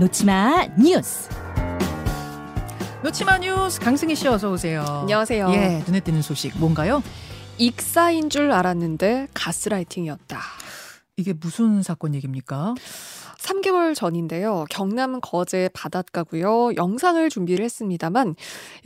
놓치마 뉴스. 놓치마 뉴스 강승희 씨 어서 오세요. 안녕하세요. 예, 눈에 띄는 소식 뭔가요? 익사인 줄 알았는데 가스라이팅이었다. 이게 무슨 사건 얘기입니까? 3개월 전인데요. 경남 거제 바닷가고요. 영상을 준비를 했습니다만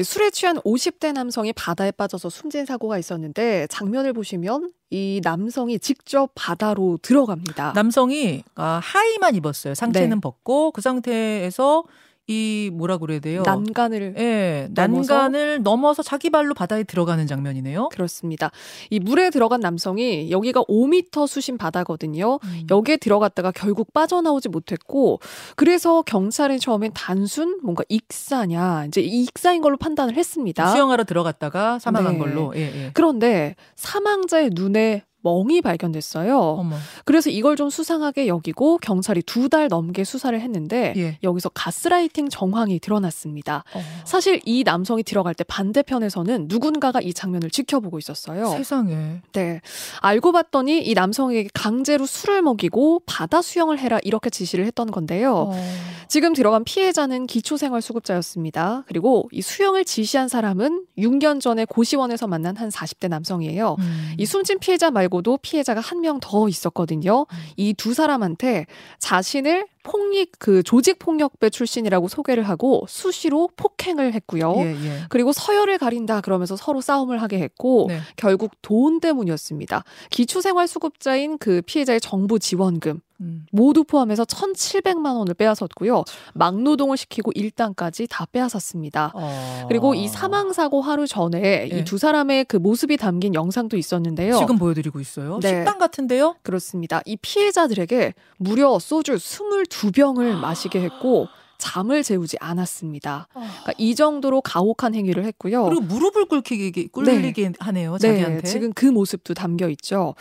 술에 취한 50대 남성이 바다에 빠져서 숨진 사고가 있었는데 장면을 보시면 이 남성이 직접 바다로 들어갑니다. 남성이 아, 하의만 입었어요. 상체는 네. 벗고 그 상태에서 이 뭐라 그래야 돼요? 난간을 예? 난간을 넘어서 자기 발로 바다에 들어가는 장면이네요. 그렇습니다. 이 물에 들어간 남성이 여기가 5m 수심 바다거든요. 음. 여기에 들어갔다가 결국 빠져나오지 못했고 그래서 경찰은 처음엔 단순 뭔가 익사냐 이제 이 익사인 걸로 판단을 했습니다. 수영하러 들어갔다가 사망한 네. 걸로. 예, 예. 그런데 사망자의 눈에 멍이 발견됐어요. 어머. 그래서 이걸 좀 수상하게 여기고 경찰이 두 달 넘게 수사를 했는데 예. 여기서 가스라이팅 정황이 드러났습니다. 어. 사실 이 남성이 들어갈 때 반대편에서는 누군가가 이 장면을 지켜보고 있었어요. 세상에. 네. 알고 봤더니 이 남성에게 강제로 술을 먹이고 바다 수영을 해라 이렇게 지시를 했던 건데요. 어. 지금 들어간 피해자는 기초생활수급자였습니다. 그리고 이 수영을 지시한 사람은 6년 전에 고시원에서 만난 한 40대 남성이에요. 음. 이 숨진 피해자 말고 도 피해자가 한 명 더 있었거든요. 음. 이두 사람한테 자신을 폭력 그 조직 폭력배 출신이라고 소개를 하고 수시로 폭행을 했고요. 예, 예. 그리고 서열을 가린다 그러면서 서로 싸움을 하게 했고 네. 결국 돈 때문이었습니다. 기초생활수급자인 그 피해자의 정부 지원금 음. 모두 포함해서 1,700만 원을 빼앗았고요. 막노동을 시키고 일당까지 다 빼앗았습니다. 어. 그리고 이 사망 사고 하루 전에 예. 이두 사람의 그 모습이 담긴 영상도 있었는데요. 지금 보여드리고 있어요. 네. 식당 같은데요? 그렇습니다. 이 피해자들에게 무려 소주 22 병을 마시게 했고 잠을 재우지 않았습니다. 그러니까 이 정도로 가혹한 행위를 했고요. 그리고 무릎을 꿇히게 꿇리게 하네요. 네, 자기한테. 지금 그 모습도 담겨 있죠.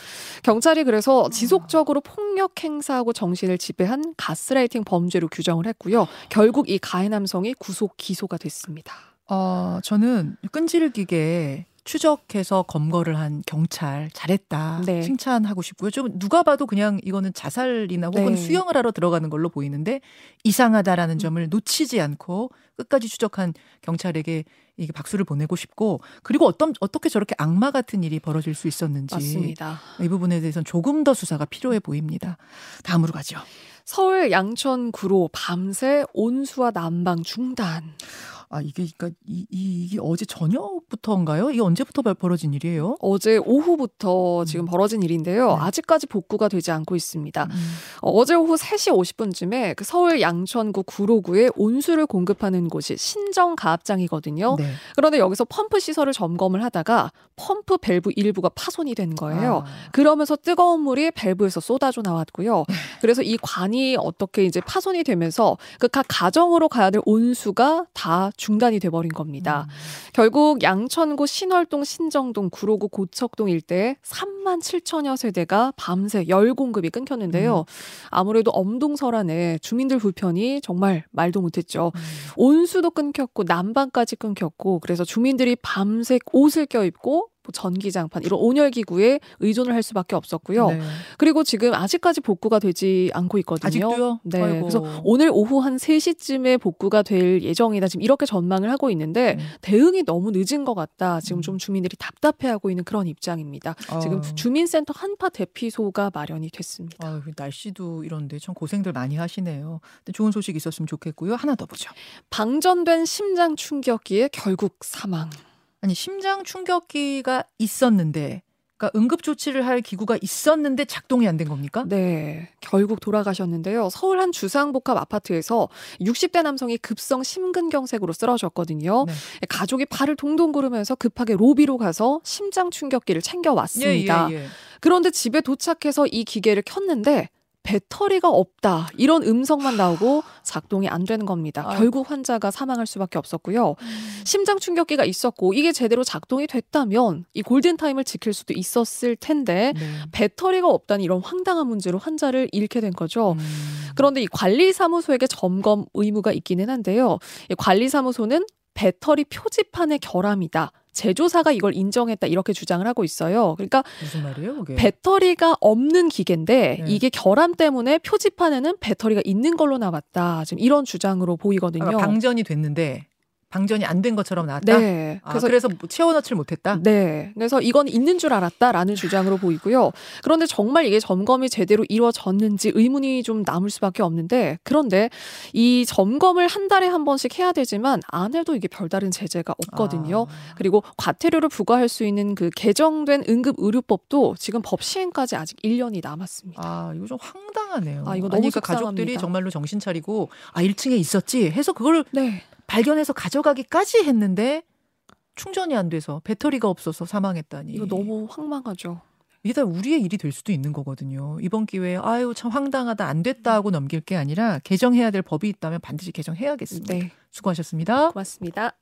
경찰이 그래서 지속적으로 폭력 행사하고 정신을 지배한 가스라이팅 범죄로 규정을 했고요. 결국 이 가해 남성이 구속 기소가 됐습니다. 어, 저는 끈질기게 추적해서 검거를 한 경찰 잘했다 네. 칭찬하고 싶고요. 좀 누가 봐도 그냥 이거는 자살이나 혹은 네. 수영을 하러 들어가는 걸로 보이는데 이상하다라는 점을 놓치지 않고 끝까지 추적한 경찰에게 이게 박수를 보내고 싶고 그리고 어떤 어떻게 저렇게 악마 같은 일이 벌어질 수 있었는지 맞습니다. 이 부분에 대해서는 조금 더 수사가 필요해 보입니다. 다음으로 가죠. 서울 양천구로 밤새 온수와 난방 중단. 아 이게 그러니까 이, 이, 이 게 어제 저녁부터인가요? 이게 언제부터 벌- 벌어진 일이에요? 어제 오후부터 음. 지금 벌어진 일인데요. 네. 아직까지 복구가 되지 않고 있습니다. 음. 어, 어제 오후 3시 50분쯤에 그 서울 양천구 구로구에 온수를 공급하는 곳이 신정 가압장이거든요. 네. 그런데 여기서 펌프 시설을 점검을 하다가 펌프 밸브 일부가 파손이 된 거예요. 아. 그러면서 뜨거운 물이 밸브에서 쏟아져 나왔고요. 네. 그래서 이 관이 어떻게 이제 파손이 되면서 그 각 가정으로 가야 될 온수가 다 중단이 돼 버린 겁니다. 음. 결국 양천구 신월동, 신정동, 구로구, 고척동 일대에 3 만 7천여 세대가 밤새 열 공급이 끊겼는데요. 음. 아무래도 엄동설안에 주민들 불편이 정말 말도 못했죠. 음. 온수도 끊겼고 난방까지 끊겼고 그래서 주민들이 밤새 옷을 껴입고 뭐 전기장판 이런 온열기구에 의존을 할 수밖에 없었고요. 네. 그리고 지금 아직까지 복구가 되지 않고 있거든요. 아직도요? 네. 아이고. 그래서 오늘 오후 한 3시쯤에 복구가 될 예정이다. 지금 이렇게 전망을 하고 있는데 음. 대응이 너무 늦은 것 같다. 지금 음. 좀 주민들이 답답해하고 있는 그런 입장입니다. 지금 어. 주민센터 한파 대피소가 마련이 됐습니다. 아유, 날씨도 이런데 참 고생들 많이 하시네요. 좋은 소식 있었으면 좋겠고요. 하나 더 보죠. 방전된 심장 충격기에 결국 사망. 아니 심장 충격기가 있었는데, 그러니까 응급 조치를 할 기구가 있었는데 작동이 안 된 겁니까? 네, 결국 돌아가셨는데요. 서울 한 주상복합 아파트에서 60대 남성이 급성 심근경색으로 쓰러졌거든요. 네. 가족이 발을 동동 구르면서 급하게 로비로 가서 심장 충격기를 챙겨 왔습니다. 예, 예, 예. 그런데 집에 도착해서 이 기계를 켰는데 배터리가 없다 이런 음성만 나오고 작동이 안 되는 겁니다. 아이고. 결국 환자가 사망할 수밖에 없었고요. 심장 충격기가 있었고 이게 제대로 작동이 됐다면 이 골든 타임을 지킬 수도 있었을 텐데 네. 배터리가 없다는 이런 황당한 문제로 환자를 잃게 된 거죠. 음. 그런데 이 관리사무소에게 점검 의무가 있기는 한데요. 이 관리사무소는 배터리 표지판의 결함이다. 제조사가 이걸 인정했다 이렇게 주장을 하고 있어요. 그러니까 무슨 말이에요, 그게? 배터리가 없는 기계인데 네. 이게 결함 때문에 표지판에는 배터리가 있는 걸로 나왔다. 지금 이런 주장으로 보이거든요. 방전이 됐는데 방전이 안 된 것처럼 나왔다. 네. 아, 그래서 그래서, 뭐 채워넣지를 못했다. 네. 그래서 이건 있는 줄 알았다라는 주장으로 보이고요. 그런데 정말 이게 점검이 제대로 이루어졌는지 의문이 좀 남을 수밖에 없는데 그런데 이 점검을 한 달에 한 번씩 해야 되지만 안 해도 이게 별다른 제재가 없거든요. 아. 그리고 과태료를 부과할 수 있는 그 개정된 응급 의료법도 지금 법 시행까지 아직 1년이 남았습니다. 아, 이거 좀 황당하네요. 아, 이거 너무 아니, 그러니까 가족들이 속상합니다. 정말로 정신 차리고 아, 1층에 있었지 해서 그걸 네. 발견해서 가져가기까지 했는데 충전이 안 돼서 배터리가 없어서 사망했다니. 이거 너무 황망하죠. 이게 다 우리의 일이 될 수도 있는 거거든요. 이번 기회에 아유 참 황당하다 안 됐다 하고 넘길 게 아니라 개정해야 될 법이 있다면 반드시 개정해야겠습니다. 네. 수고하셨습니다. 고맙습니다.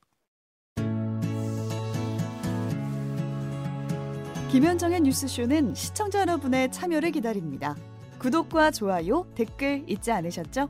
김현정의 뉴스쇼는 시청자 여러분의 참여를 기다립니다. 구독과 좋아요, 댓글 잊지 않으셨죠?